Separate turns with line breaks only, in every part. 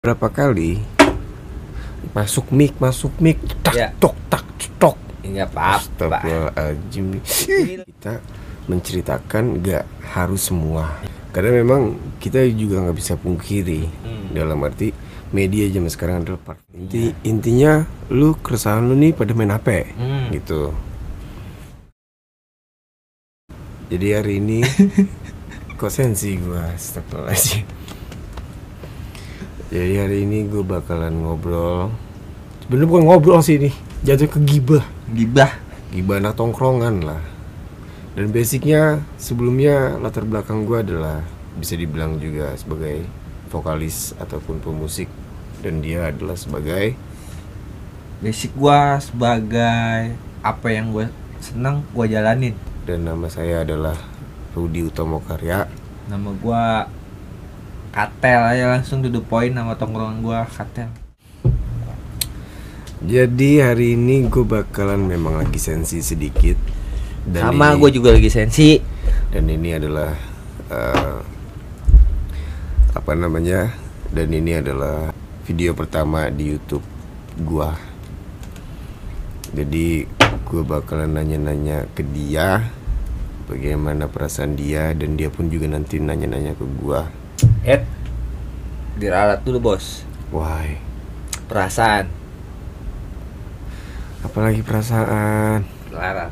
berapa kali masuk mic masuk mic tak
Ya.
tok tak tok.
Enggak apa-apa.
Kita menceritakan nggak harus semua. Karena memang kita juga nggak bisa pungkiri.
Hmm.
dalam arti media zaman sekarang adalah part inti intinya lu keresahan lu nih pada main HP
Hmm.
gitu. Jadi hari ini kok sensi gua? Astagfirullahaladzim jadi hari ini gue bakalan ngobrol. Sebenarnya bukan ngobrol sih ini jatuh ke gibah.
Gibah.
gibah anak tongkrongan lah. Dan basicnya sebelumnya latar belakang gue adalah bisa dibilang juga sebagai vokalis ataupun pemusik. Dan dia adalah sebagai
Basic gua sebagai apa yang gua senang gua jalanin.
dan nama saya adalah Rudi Utomo Karya.
Nama gua Katel aja langsung to the point nama tongkrongan gua Katel.
jadi hari ini gue bakalan memang lagi sensi sedikit dan
Sama gua juga lagi sensi.
dan ini adalah eh, apa namanya dan ini adalah video pertama di YouTube gua jadi gue bakalan nanya-nanya ke dia bagaimana perasaan dia dan dia pun juga nanti nanya-nanya ke gua
Ed. Diralat dulu, Bos.
why
Perasaan.
apalagi perasaan
Diralat.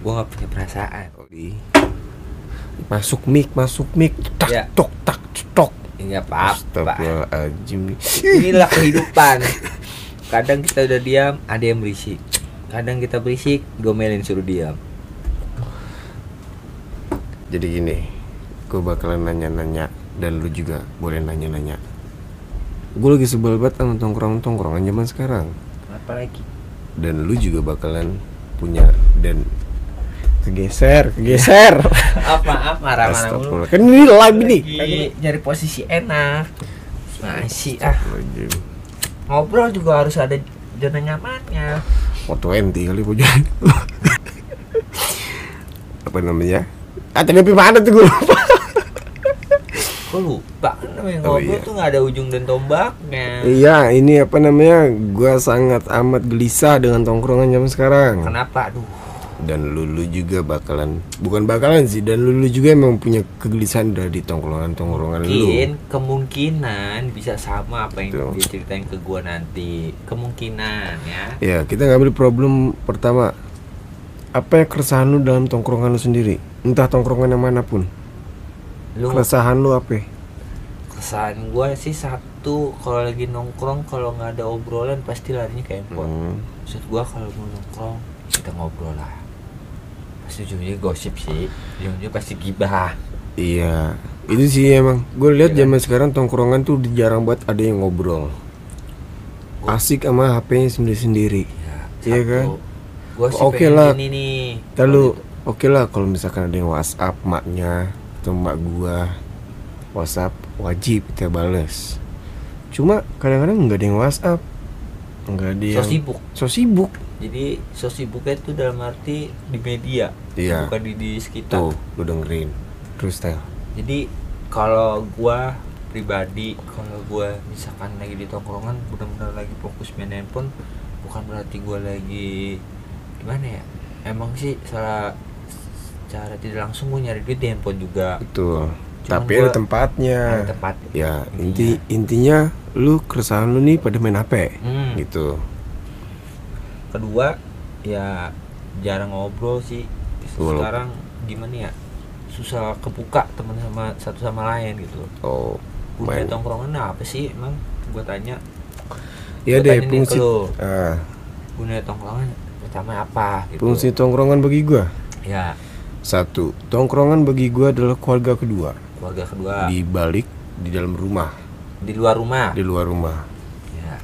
Gua nggak punya perasaan.
Di- masuk mic masuk mic tak
Ya.
tok tak tok
Enggak apa-apa.
Astagfirullahaladzim
Inilah kehidupan. Kadang kita udah diam, ada yang berisik. Kadang kita berisik, domelin suruh diam.
Jadi gini, gue bakalan nanya-nanya dan lu juga boleh nanya-nanya. Gue lagi sebel banget sama tongkrong-tongkrongan zaman sekarang.
Apa lagi?
Dan lu juga bakalan punya dan kegeser, kegeser.
apa apa ramah.
Kan ini live nih.
lagi nyari posisi enak masih ah ngobrol juga harus ada zona nyamannya
Oh 20 kali pujian. Apa namanya? Ah tadi apa mana tuh gue lupa.
Kok lupa namanya
Oh,
ngobrol
iya.
tuh nggak ada ujung dan tombaknya
Iya, ini apa namanya? Gua sangat amat gelisah dengan tongkrongan zaman sekarang.
kenapa aduh
dan lulu juga bakalan bukan bakalan sih dan lulu juga emang punya kegelisahan dari tongkrongan tongkrongan lu
mungkin kemungkinan bisa sama apa yang
Betul.
dia ceritain ke gua nanti kemungkinan ya
ya kita ngambil problem pertama apa ya keresahan lu dalam tongkrongan lu sendiri entah tongkrongan yang mana pun
lu
keresahan lu apa?
Kesan gua sih satu kalau lagi nongkrong kalau nggak ada obrolan pasti larinya ke handphone.
Hmm,
maksud gua kalau mau nongkrong kita ngobrol lah. Pasti ujungnya gosip sih. Ujungnya pasti gibah.
Iya. Itu sih emang. Gue lihat
Iya. kan?
zaman sekarang tongkrongan tuh jarang banget ada yang ngobrol.
Gua-
asik sama HP-nya sendiri-sendiri.
Ya,
Iya
satu.
kan?
gua sih
Oke lah.
gini nih.
Lalu
Kalau
oke lah kalau misalkan ada yang WhatsApp maknya atau mbak gua WhatsApp wajib kita bales. Cuma kadang-kadang nggak ada yang WhatsApp, nggak ada yang
so sibuk
so sibuk.
jadi so sibuknya itu dalam arti di media
Iya.
bukan di, di sekitar
Tuh, lu dengerin. Terus tel.
jadi kalau gua pribadi kalau gua misalkan lagi di tongkrongan benar-benar lagi fokus main handphone bukan berarti gua lagi gimana ya emang sih salah cara tidak langsung gua nyari duit di handphone juga
Betul.
Cuman
Tapi ada tempatnya.
ada tempat
Ya, inti intinya lu keresahan lu nih pada main HP.
Hmm.
Gitu.
kedua ya jarang ngobrol sih
Walaupun-
sekarang gimana ya susah kebuka teman sama satu sama lain gitu
Oh, main.
tongkrongan apa sih emang gua tanya
Iya
Gua
deh, fungsi ah,
gunanya tongkrongan pertama apa gitu
fungsi tongkrongan bagi gua.
ya
Satu, tongkrongan bagi gua adalah keluarga kedua.
keluarga kedua.
Di
di,
balik di dalam rumah.
Luar rumah.
Di luar rumah.
Ya.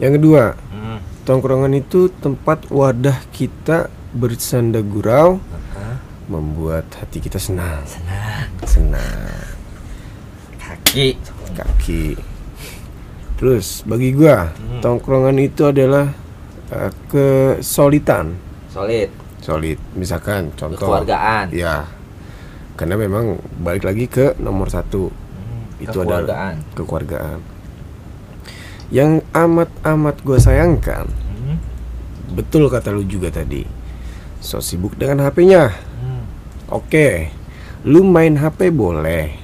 Yang kedua
hmm.
tongkrongan itu tempat wadah kita bersanda gurau membuat hati kita senang.
Senang.
Senang.
Kaki.
Kaki. Terus bagi gua
Hmm.
tongkrongan itu adalah uh, kesolidan
solid
solid misalkan contoh
kekeluargaan
ya karena memang balik lagi ke nomor satu
Hmm,
itu adalah
kekeluargaan.
Yang amat-amat gue sayangkan,
Hmm.
betul kata lu juga tadi. So sibuk dengan HP-nya.
Hmm.
Oke, lu main HP boleh,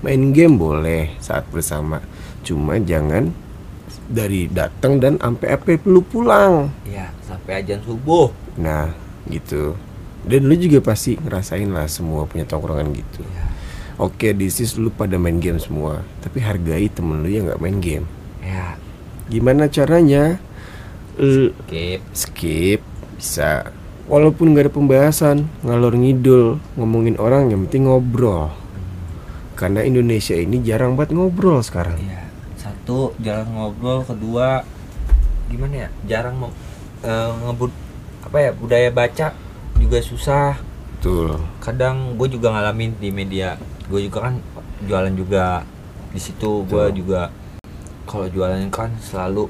main game boleh saat bersama. Cuma jangan dari datang dan sampai HP lu pulang.
Ya, sampai ajan subuh.
Nah, gitu. Dan lu juga pasti ngerasain lah semua punya tongkrongan gitu.
Ya.
Oke, this is lu pada main game semua, tapi hargai temen lu yang nggak main game.
Ya,
Gimana caranya? L-
skip.
skip bisa. Walaupun nggak ada pembahasan, ngalor ngidul, ngomongin orang yang penting ngobrol. Karena Indonesia ini jarang banget ngobrol sekarang.
Ya, satu jarang ngobrol, kedua gimana ya? Jarang mau eh, ngebud apa ya budaya baca juga susah.
Betul.
Kadang gue juga ngalamin di media. Gue juga kan jualan juga di situ. Gue juga kalau jualan kan selalu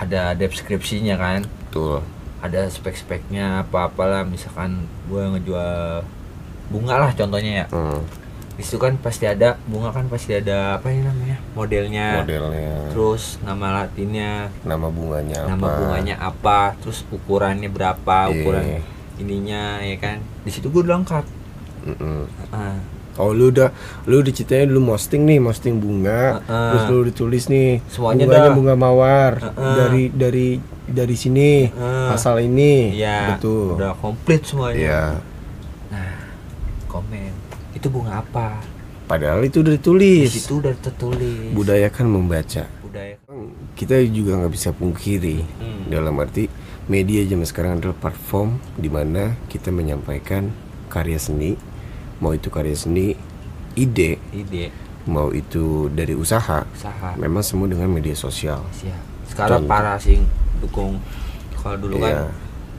ada deskripsinya kan.
Betul.
ada spek-speknya apa-apalah misalkan gue ngejual bunga lah contohnya ya
Hmm,
di situ kan pasti ada bunga kan pasti ada apa ini namanya modelnya
modelnya,
terus nama latinnya
nama bunganya
nama
apa?
bunganya apa terus ukurannya berapa
Iya.
ukuran ininya ya kan di situ gue udah lengkap
Mm-mm.
Ah,
Oh lu udah lu udah ceritanya dulu posting nih posting bunga
Heeh.
terus lu ditulis nih
Semuanya
bunganya
dah.
bunga mawar
Heeh.
dari dari dari sini
Heeh.
pasal ini
iya
betul
udah komplit semuanya
Iya
nah komen itu bunga apa
padahal itu udah
di
ditulis
situ udah tertulis
budayakan membaca
budaya
kita juga nggak bisa pungkiri
Hmm.
dalam arti media zaman sekarang adalah platform di mana kita menyampaikan karya seni mau itu karya seni ide
ide
mau itu dari usaha
usaha
memang semua dengan media sosial
Siap. Sekarang
Contoh.
parah sih dukung. Kalau dulu
Iya.
kan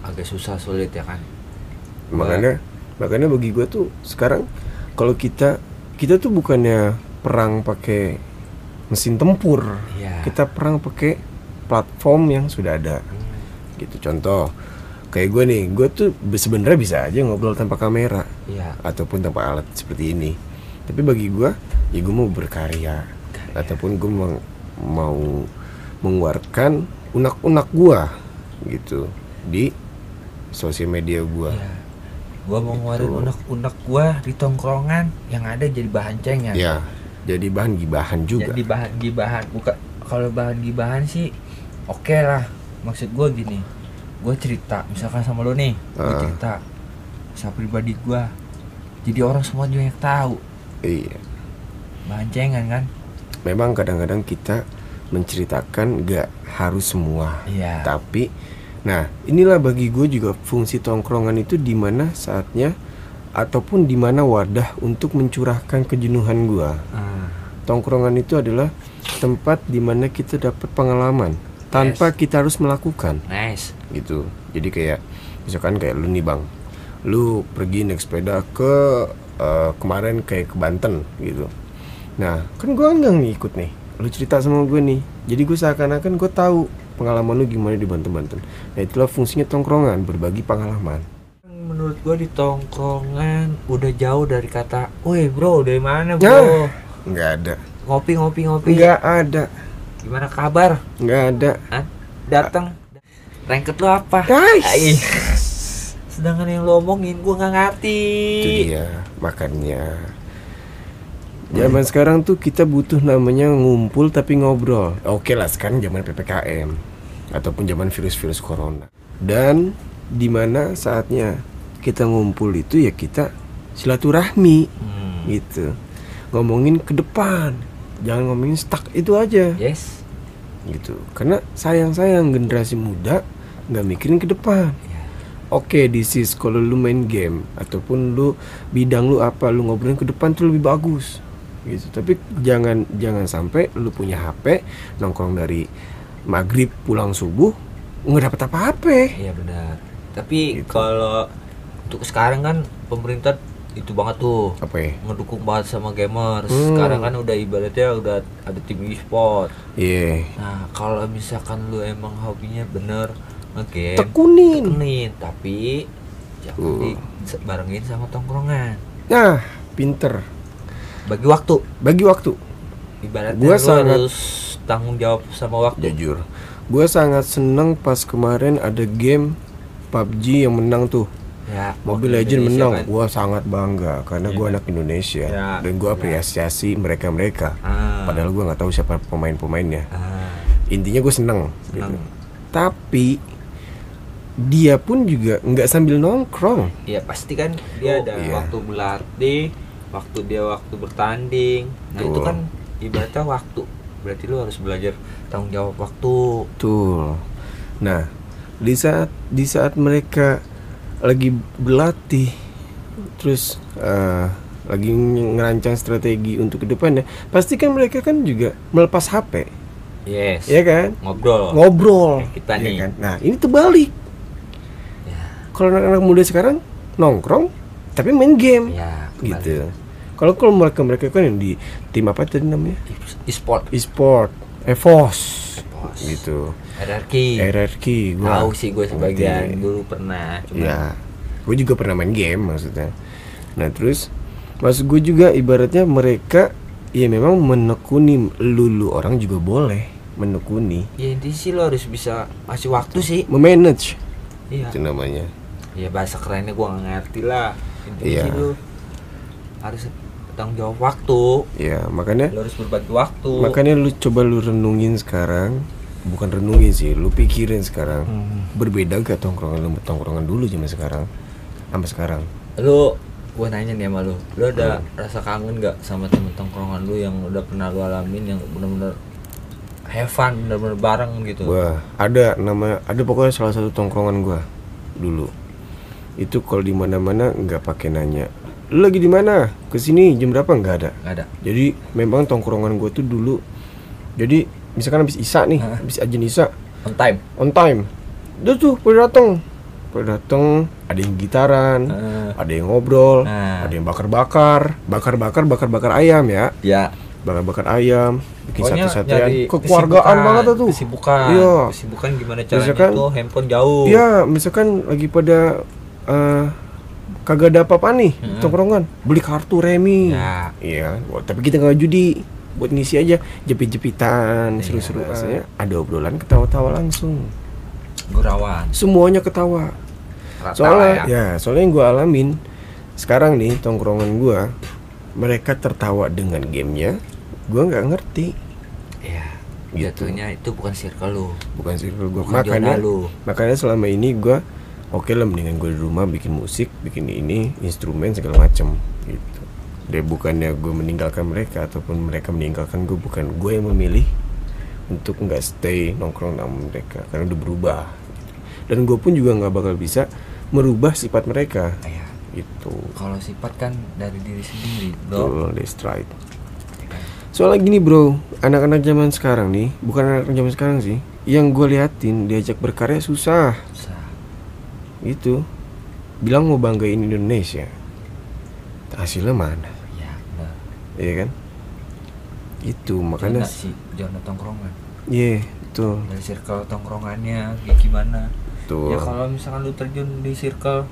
agak susah sulit ya kan.
makanya makanya bagi gue tuh sekarang kalau kita kita tuh bukannya perang pakai mesin tempur
Iya.
kita perang pakai platform yang sudah ada
Hmm,
gitu contoh kayak gue nih gue tuh be- sebenarnya bisa aja ngobrol tanpa kamera
Iya.
ataupun tanpa alat seperti ini tapi bagi gue ya gue mau berkarya
Karya.
ataupun gue mau, mau mengeluarkan unak-unak gue gitu di sosial media gue
Iya. Gua mau ngeluarin
Gitu.
unek-unek gua di tongkrongan yang ada jadi bahan cengan.
ya jadi bahan gibahan juga
Jadi bahan gibahan. Bukan kalau bahan gibahan sih oke lah. Maksud gua gini. Gua cerita misalkan sama lo nih, gua
Ah.
cerita kisah pribadi gua. Jadi orang semua juga yang tahu.
iya
Bahan cengan kan?
memang kadang-kadang kita menceritakan gak harus semua
Iya.
tapi nah inilah bagi gue juga fungsi tongkrongan itu di mana saatnya ataupun di mana wadah untuk mencurahkan kejenuhan gue
Ah,
tongkrongan itu adalah tempat di mana kita dapat pengalaman tanpa kita harus melakukan.
Nice.
gitu. Jadi kayak misalkan kayak lu nih bang. Lu pergi naik sepeda ke eh, kemarin kayak ke Banten gitu. Nah kan gua nggak ngikut nih. Lu cerita sama gue nih. Jadi gue seakan-akan gue tahu pengalaman lu gimana di Banten Banten nah itulah fungsinya tongkrongan berbagi pengalaman
Menurut gua di tongkrongan udah jauh dari kata, "Woi, bro, dari mana, bro?"
Ah. nggak ada
Ngopi, ngopi, ngopi.
nggak ada
Gimana kabar?
nggak ada
Hah? Datang. Rengket lu apa?
Guys.
Sedangkan yang lu omongin gua nggak ngerti.
itu dia makannya zaman sekarang tuh kita butuh namanya ngumpul tapi ngobrol oke lah sekarang zaman ppkm ataupun zaman virus-virus corona dan di mana saatnya kita ngumpul itu ya kita silaturahmi
Hmm.
gitu ngomongin ke depan jangan ngomongin stuck itu aja
Yes.
gitu karena sayang sayang generasi muda nggak mikirin ke depan
Ya.
Oke, this is kalau lu main game ataupun lu bidang lu apa, lu ngobrolin ke depan tuh lebih bagus. Gitu. Tapi jangan jangan sampai lu punya HP nongkrong dari maghrib pulang subuh nggak dapat apa-apa.
Iya benar. Tapi
Gitu.
kalau untuk sekarang kan pemerintah itu banget tuh
Apa ya?
ngedukung banget sama gamers.
Hmm.
Sekarang kan udah ibaratnya udah ada tim e-sport.
Iya.
Nah, kalau misalkan lu emang hobinya bener ngegame,
Tekunin.
tekunin, tapi jangan
Uh.
di barengin sama tongkrongan.
Nah, pinter.
Bagi waktu.
Bagi waktu.
Ibaratnya
Gua
lu
sangat-
harus tanggung jawab sama waktu
jujur gue sangat seneng pas kemarin ada game PUBG yang menang tuh
ya
Mobile Legend
Indonesia
menang,
kan.
gue sangat bangga karena gue
Iya.
anak Indonesia
Ya,
dan gue
ya.
apresiasi mereka mereka.
Ah.
Padahal gue nggak tahu siapa pemain-pemainnya.
Ah,
Intinya gue seneng.
senang.
gitu. Tapi dia pun juga nggak sambil nongkrong.
Iya pasti kan dia ada
iya.
waktu berlatih, waktu dia waktu bertanding. Nah itu
Betul.
kan ibaratnya waktu. Berarti lu harus belajar tanggung jawab waktu.
Betul. Nah, di saat di saat mereka lagi berlatih, terus eh, lagi ngerancang strategi untuk ke depannya, pasti kan mereka kan juga melepas HP,
Yes.
ya kan?
Ngobrol.
ngobrol
Kayak kita
ya
nih.
kan? nah ini terbalik
Ya.
kalau anak-anak muda sekarang nongkrong tapi main game
Ya. kembali.
gitu kalau kalau mereka mereka kan yang di tim apa tadi namanya
E-sport.
e-sport evos
Bos.
gitu
RRQ.
RRQ gua
Tahu sih gue sebagian
ngerti.
dulu pernah. Cuma
ya gue juga pernah main game maksudnya nah terus maksud gue juga ibaratnya mereka ya memang menekuni lulu orang juga boleh menekuni
ya intinya sih lo harus bisa kasih waktu sih.
memanage
Iya.
itu namanya
Ya bahasa kerennya gue gak ngerti lah. Intinya
Iya.
sih lo harus tanggung jawab waktu.
ya makanya
Lo harus berbagi waktu.
Makanya lu coba lu renungin sekarang Bukan renungin sih, lu pikirin sekarang
Hmm.
Berbeda gak tongkrongan lu tongkrongan dulu zaman sekarang Sampai sekarang
lu gue nanya nih sama lu lu ada
Hmm.
rasa kangen gak sama temen tongkrongan lu yang udah pernah lu alamin yang bener-bener have fun bener-bener bareng gitu
Wah, ada nama ada pokoknya salah satu tongkrongan gua dulu. Itu kalau di mana-mana nggak pakai nanya. Lu lagi di mana? Ke sini jam berapa? Nggak ada.
nggak ada
Jadi memang tongkrongan gua tuh dulu. Jadi misalkan habis Isa nih,
Hah?
habis ajan Isa,
on time
on time. Udah tuh pada datang. Pada datang, ada yang gitaran,
Eh,
ada yang ngobrol,
Nah.
ada yang bakar-bakar, bakar-bakar, bakar-bakar ayam ya,
ya
bakar-bakar ayam, bikin sate-satean,
nyari
kekeluargaan banget tuh.
kesibukan
Iya.
kesibukan gimana caranya
Misalkan-
tuh handphone jauh
Iya, misalkan lagi pada eh, kagak ada apa-apa nih
Hmm.
tongkrongan, beli kartu remi.
Ya.
Iya, tapi kita nggak judi buat ngisi aja jepit-jepitan
Iya.
seru-seru rasanya ada obrolan ketawa-tawa langsung
gurawan
semuanya ketawa
rata
soalnya
ya.
ya soalnya yang gue alamin sekarang nih tongkrongan gue mereka tertawa dengan gamenya gue nggak ngerti
Iya.
Gitu.
jatuhnya itu bukan circle lu
bukan circle gue makanya
lu.
makanya selama ini gue oke lah mendingan gue di rumah bikin musik bikin ini instrumen segala macem gitu dia bukannya gue meninggalkan mereka ataupun mereka meninggalkan gue bukan gue yang memilih untuk nggak stay nongkrong sama mereka karena udah berubah dan gue pun juga nggak bakal bisa merubah sifat mereka
Iya.
itu
kalau sifat kan dari diri sendiri bro
Betul, that's right. Soalnya gini bro, anak-anak zaman sekarang nih, bukan anak zaman sekarang sih, yang gue liatin diajak berkarya susah,
Susah.
Gitu. Bilang mau banggain Indonesia, hasilnya mana?
ya benar
Iya kan? Itu makanya,
sih zona tongkrongan
iya betul,
dari circle tongkrongannya kayak gimana
betul.
ya kalau misalkan lu terjun di circle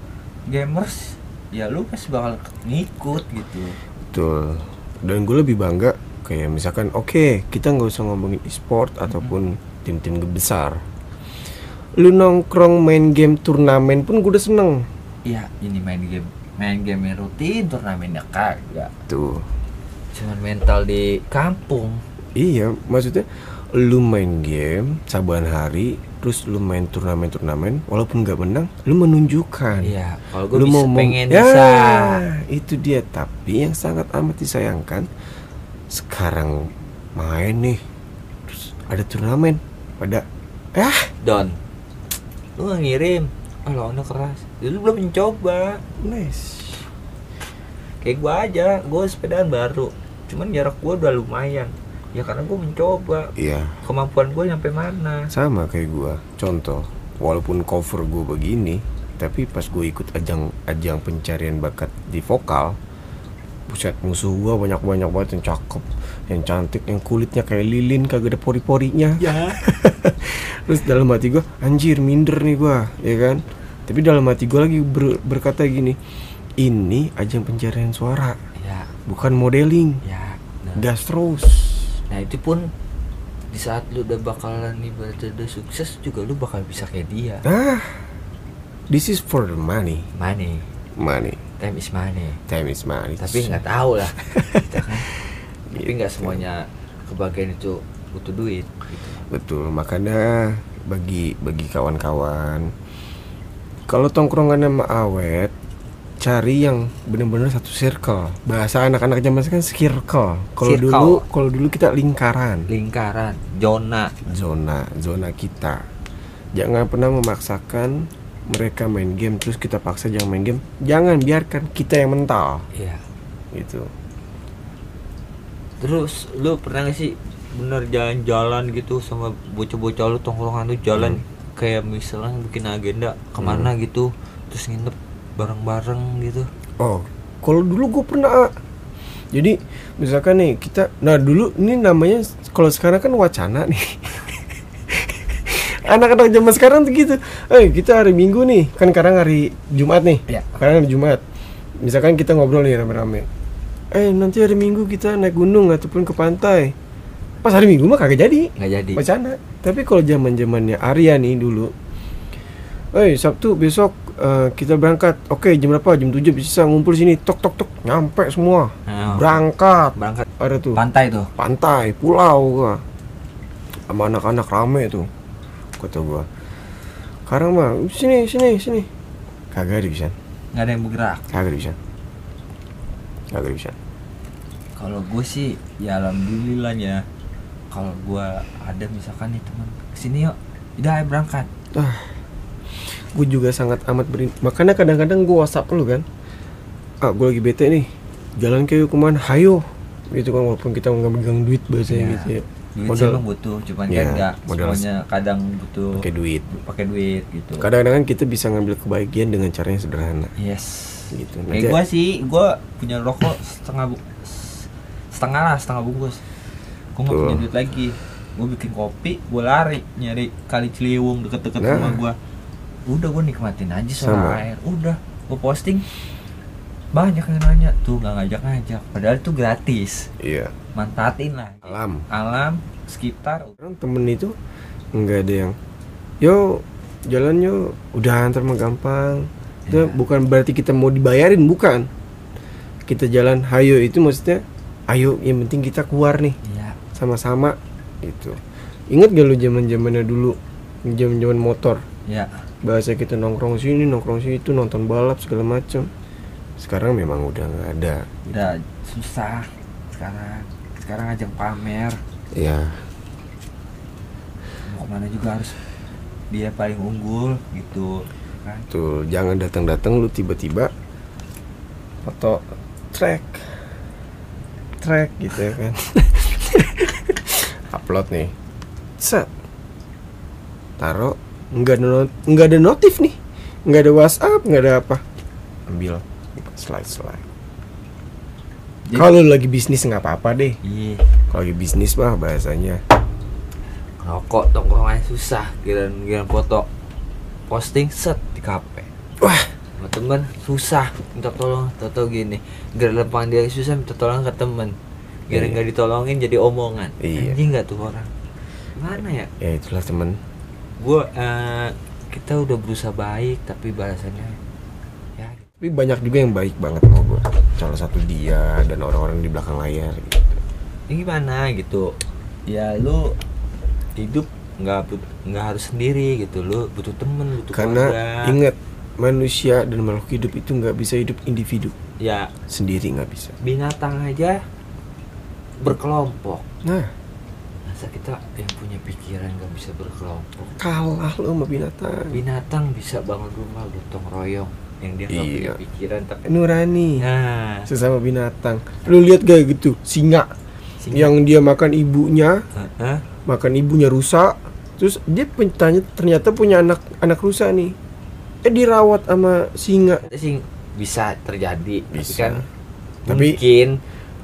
gamers ya lu pasti bakal ngikut gitu
Betul. Dan gue lebih bangga kayak misalkan oke kita nggak usah ngomongin e-sport ataupun tim-tim besar. Lu nongkrong main game turnamen pun gue udah seneng.
iya ini main game main game yang rutin turnamennya kagak
Tuh.
cuman mental di kampung
Iya, maksudnya lu main game saban hari, terus lu main turnamen-turnamen, walaupun nggak menang, lu menunjukkan.
iya kalau gue
Lu
bisa
mau
pengen
ya,
bisa
itu dia. Tapi yang sangat amat disayangkan, sekarang main nih, terus ada turnamen, pada ah
don lu nggak ngirim? Ah lawannya keras. Jadi lu belum mencoba
nice.
kayak gua aja gua sepedaan baru. Cuman jarak gua udah lumayan. Ya karena gua mencoba.
Iya,
kemampuan gua nyampe mana?
Sama kayak gua. Contoh, walaupun cover gua begini, tapi pas gue ikut ajang ajang pencarian bakat di vokal, buset musuh gua banyak banyak banget yang cakep, yang cantik, yang kulitnya kayak lilin kagak ada pori-porinya.
ya
Terus dalam hati gua, anjir minder nih gua, ya kan? Tapi dalam hati gua lagi ber- berkata gini, ini ajang pencarian suara,
ya
bukan modeling.
ya nah,
Gas terus.
nah itu pun di saat lu udah bakalan ibaratnya udah sukses juga lu bakal bisa kayak dia
ah this is for the money
money
money
time is money.
Time is money.
Tapi nggak tahu lah. Kita kan. Tapi
Gitu.
nggak semuanya kebagian itu butuh duit gitu.
betul. Makanya bagi bagi kawan-kawan kalau tongkrongan sama awet cari yang bener-bener satu circle. Bahasa anak-anak zaman sekarang circle. Kalau dulu kalau dulu kita lingkaran.
Lingkaran. Zona.
Zona. Zona kita. Jangan pernah memaksakan mereka main game terus kita paksa jangan main game. Jangan biarkan kita yang mental.
Iya.
Gitu.
Terus lu pernah gak sih bener jalan-jalan gitu sama bocah-bocah lu tongkrongan tuh jalan kayak misalnya bikin agenda ke mana gitu terus nginep bareng-bareng gitu?
Oh kalau dulu gue pernah jadi misalkan nih kita nah dulu ini namanya kalau sekarang kan wacana nih anak-anak zaman sekarang tuh gitu. Eh kita hari minggu nih kan sekarang hari jumat nih.
Ya
sekarang hari jumat. Misalkan kita ngobrol nih rame-rame. Eh nanti hari minggu kita naik gunung ataupun ke pantai. Pas hari minggu mah kagak jadi.
Nggak jadi.
Wacana tapi kalau zaman zamannya Arya nih dulu. Eh Sabtu besok eh, kita berangkat. Oke jam berapa? Jam 7 bisa ngumpul sini. Tok tok tok. Nyampe semua.
Nah,
berangkat.
Berangkat.
Ada tuh.
Pantai tuh.
Pantai pulau gua. Sama anak-anak rame tuh kata gua. Sekarang mah sini sini sini. Kagak ada bisa.
Nggak ada yang bergerak.
Kagak ada bisa. Kagak ada bisa.
Kalau gue sih ya alhamdulillah ya kalau gue ada misalkan nih teman ke sini yuk. Udah ayo berangkat.
Gue juga sangat amat beri makanya kadang-kadang gue whatsapp lu kan. Ah gue lagi bete nih. Jalan ke yuk ke mana? Hayo gitu kan walaupun kita nggak megang duit bahasanya
Iya.
gitu ya
duit
Modal.
sih emang butuh cuman kan enggak semuanya kadang butuh
pakai duit.
pakai duit gitu.
Kadang-kadang kita bisa ngambil kebahagiaan dengan cara yang sederhana.
Yes.
Gitu.
Kayak gue sih gue punya rokok setengah bu- setengah lah setengah bungkus. Gue nggak punya duit lagi. Gue bikin kopi gue lari nyari kali ciliwung deket-deket
Nah.
rumah gue udah gue nikmatin aja
Sama.
suara air udah. Gue posting. Banyak yang nanya tuh nggak ngajak-ngajak. Padahal itu gratis.
Iya
manfaatin lah.
Alam.
Alam sekitar.
Orang temen itu nggak ada yang yo jalan yo. Udah antar mah gampang. Itu
Iya.
bukan berarti kita mau dibayarin bukan. Kita jalan hayo itu maksudnya ayo yang penting kita keluar nih.
Iya.
Sama-sama gitu. Ingat gak lu zaman zamannya dulu? Zaman zaman motor?
Ya
bahasa kita nongkrong sini nongkrong sini itu nonton balap segala macam sekarang memang udah nggak ada.
Udah susah sekarang sekarang ajang pamer.
Ya
mau ke mana juga harus dia paling unggul gitu kan?
Tuh jangan datang-datang lu tiba-tiba foto track. Track gitu ya kan. Upload nih. Set. Taruh nggak ada not- nggak ada notif nih. Nggak ada WhatsApp nggak ada apa. Ambil slide slide kalau lu lagi bisnis nggak apa-apa deh.
Iya.
Kalau lagi bisnis mah bahasanya.
Rokok tongkrongan susah. Giran foto posting set di kafe
wah.
Sama temen susah. Minta tolong tau gini. Gara lapangan dia susah minta tolong ke temen. Gara
Iya.
nggak ditolongin jadi omongan.
Iya.
anjing nggak tuh orang? Mana ya?
Ya itulah temen.
Gue kita udah berusaha baik tapi balasannya ya.
Tapi banyak juga yang baik banget gue salah satu dia dan orang-orang di belakang layar gitu.
Ini gimana gitu? Ya lu hidup nggak nggak harus sendiri gitu. Lu butuh temen butuh
karena
keluarga.
ingat manusia dan makhluk hidup itu nggak bisa hidup individu.
Ya.
Sendiri nggak bisa.
Binatang aja berkelompok.
Nah.
Masa kita yang punya pikiran nggak bisa berkelompok?
Kalah lo sama binatang.
Binatang bisa bangun rumah gotong royong yang dia nggak punya
Iya.
pikiran tapi
nurani.
Nah.
Sesama binatang. Lu lihat gak gitu? Singa.
Singa-
yang dia makan ibunya.
Hah?
makan ibunya rusak. Terus dia pen- tanya- ternyata punya anak anak rusa nih. Eh dirawat sama singa.
Sih bisa terjadi tapi
Bisa.
kan
Tapi-
mungkin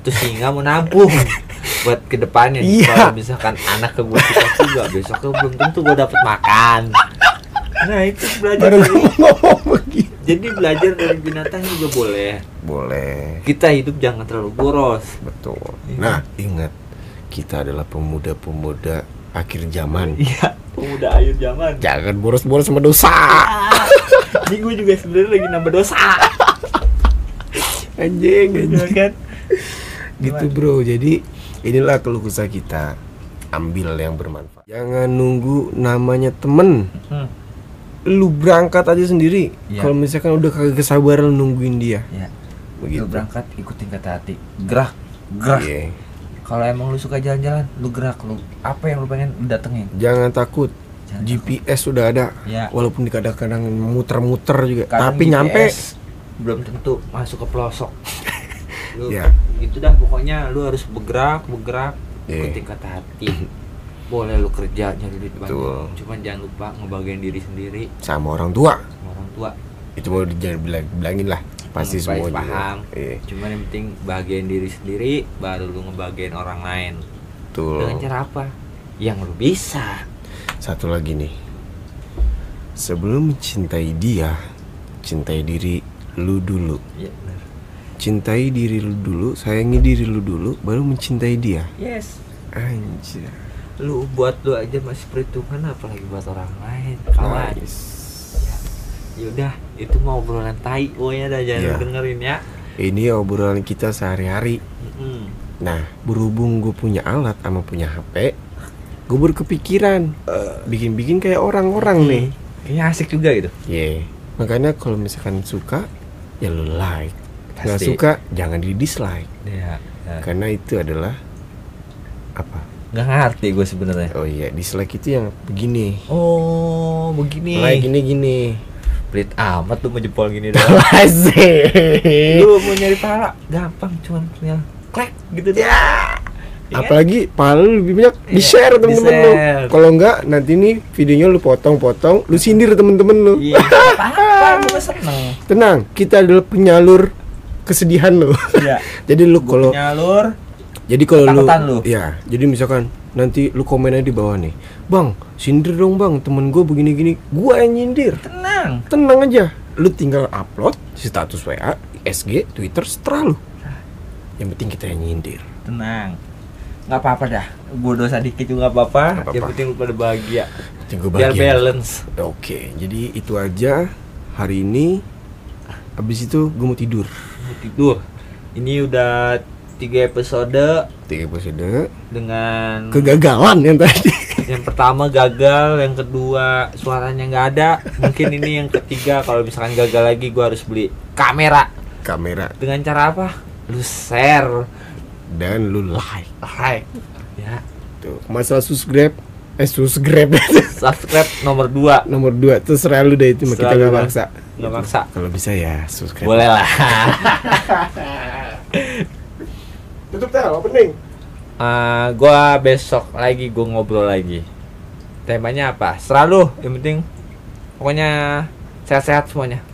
tuh singa mau nabung buat ke depannya
Iya.
kalau misalkan anak ke gue juga besoknya belum tentu gue dapet makan. Nah itu belajar
baru
dari,
ngomong begitu
jadi belajar dari binatang juga boleh
boleh
kita hidup jangan terlalu boros
betul
Iya.
nah ingat kita adalah pemuda-pemuda akhir zaman.
iya pemuda akhir zaman
Jangan boros-boros sama dosa.
ini gue juga sebenarnya lagi nambah dosa
Anjing,
Iya
anjing.
kan
Gitu bro. Jadi inilah keluh kesah kita. Ambil yang bermanfaat. Jangan nunggu namanya temen.
hmm.
Lu berangkat aja sendiri.
Iya.
Kalau misalkan udah kagak kesabaran nungguin dia.
ya
Begitu.
lu berangkat ikutin kata hati gerak gerak
Iya.
kalau emang lu suka jalan-jalan lu gerak lu apa yang lu pengen lu datengin
Jangan takut.
Jangan
GPS sudah ada.
Ya.
Walaupun kadang-kadang muter-muter juga,
Kadang
tapi
GPS
nyampe.
belum tentu masuk ke pelosok lu
Ya.
itu dah pokoknya lu harus bergerak bergerak
Iya.
ikutin kata hati boleh lu kerja nyari duit banyak
Betul.
cuman jangan lupa ngebagian diri sendiri
sama orang tua.
sama orang tua
Itu mau jangan bilang bilangin lah. Pasti semua
baik,
juga.
paham
Iya.
cuman yang penting bagian diri sendiri baru lu ngebagian orang lain
Betul.
dengan cara apa yang lu bisa
Satu lagi nih. Sebelum mencintai dia, cintai diri lu dulu.
ya benar
Cintai diri lu dulu, sayangi diri lu dulu, baru mencintai dia.
yes
Anjir.
Lu buat lu aja masih perhitungan apalagi buat orang lain kawan
Nice.
yaudah itu mau obrolan tai pokoknya dah jangan
Iya.
lu dengerin ya
Ini obrolan kita sehari-hari.
Mm-mm.
Nah, berhubung gue punya alat sama punya HP, gue baru kepikiran bikin-bikin kayak orang-orang nih.
kayaknya asik juga gitu
Yeah. Makanya kalau misalkan suka, ya lu like. Nggak
Pasti.
suka, jangan di dislike.
ya, ya.
Karena itu adalah?
Nggak ngerti gue sebenarnya
Oh iya, dislike itu yang begini.
oh begini
Like gini gini.
pelit amat tuh mau jempol gini doang lu mau nyari pahala gampang cuman punya klik gitu deh
Ya.
Iya?
Apalagi pahala lu lebih banyak di
Iya,
share temen-temen lu. Kalau enggak nanti nih videonya lu potong-potong, lu sindir temen-temen lu.
iya apa-apa gue seneng
Tenang, kita adalah penyalur kesedihan lu.
Iya.
jadi lu kalau
penyalur
jadi kalau lu,
lu.
ya, jadi misalkan nanti lu komen aja di bawah nih. Bang, sindir dong bang, temen gue begini-gini. Gua yang nyindir.
tenang
Tenang aja. Lu tinggal upload di status WA, SG, Twitter, setelah lu. Yang penting kita yang nyindir.
tenang nggak apa-apa dah gue dosa dikit juga nggak apa-apa yang penting lu pada bahagia
Penting gua
biar balance
Oke, jadi itu aja hari ini. Habis itu gue mau tidur.
mau tidur ini udah tiga episode.
Tiga episode.
Dengan
kegagalan yang tadi.
yang pertama gagal yang kedua suaranya nggak ada. Mungkin ini yang ketiga. Kalau misalkan gagal lagi gue harus beli kamera.
Kamera.
Dengan cara apa? Lu share.
Dan lu like.
like. Ya.
Tuh, masalah subscribe eh subscribe.
Subscribe nomor 2
nomor dua terserah lu deh itu kita nggak maksa.
nggak maksa.
Kalau bisa ya subscribe.
boleh lah
Tutup dah opening.
Eh, gua besok lagi gua ngobrol lagi. Temanya apa? Serah lu yang penting. Pokoknya sehat-sehat semuanya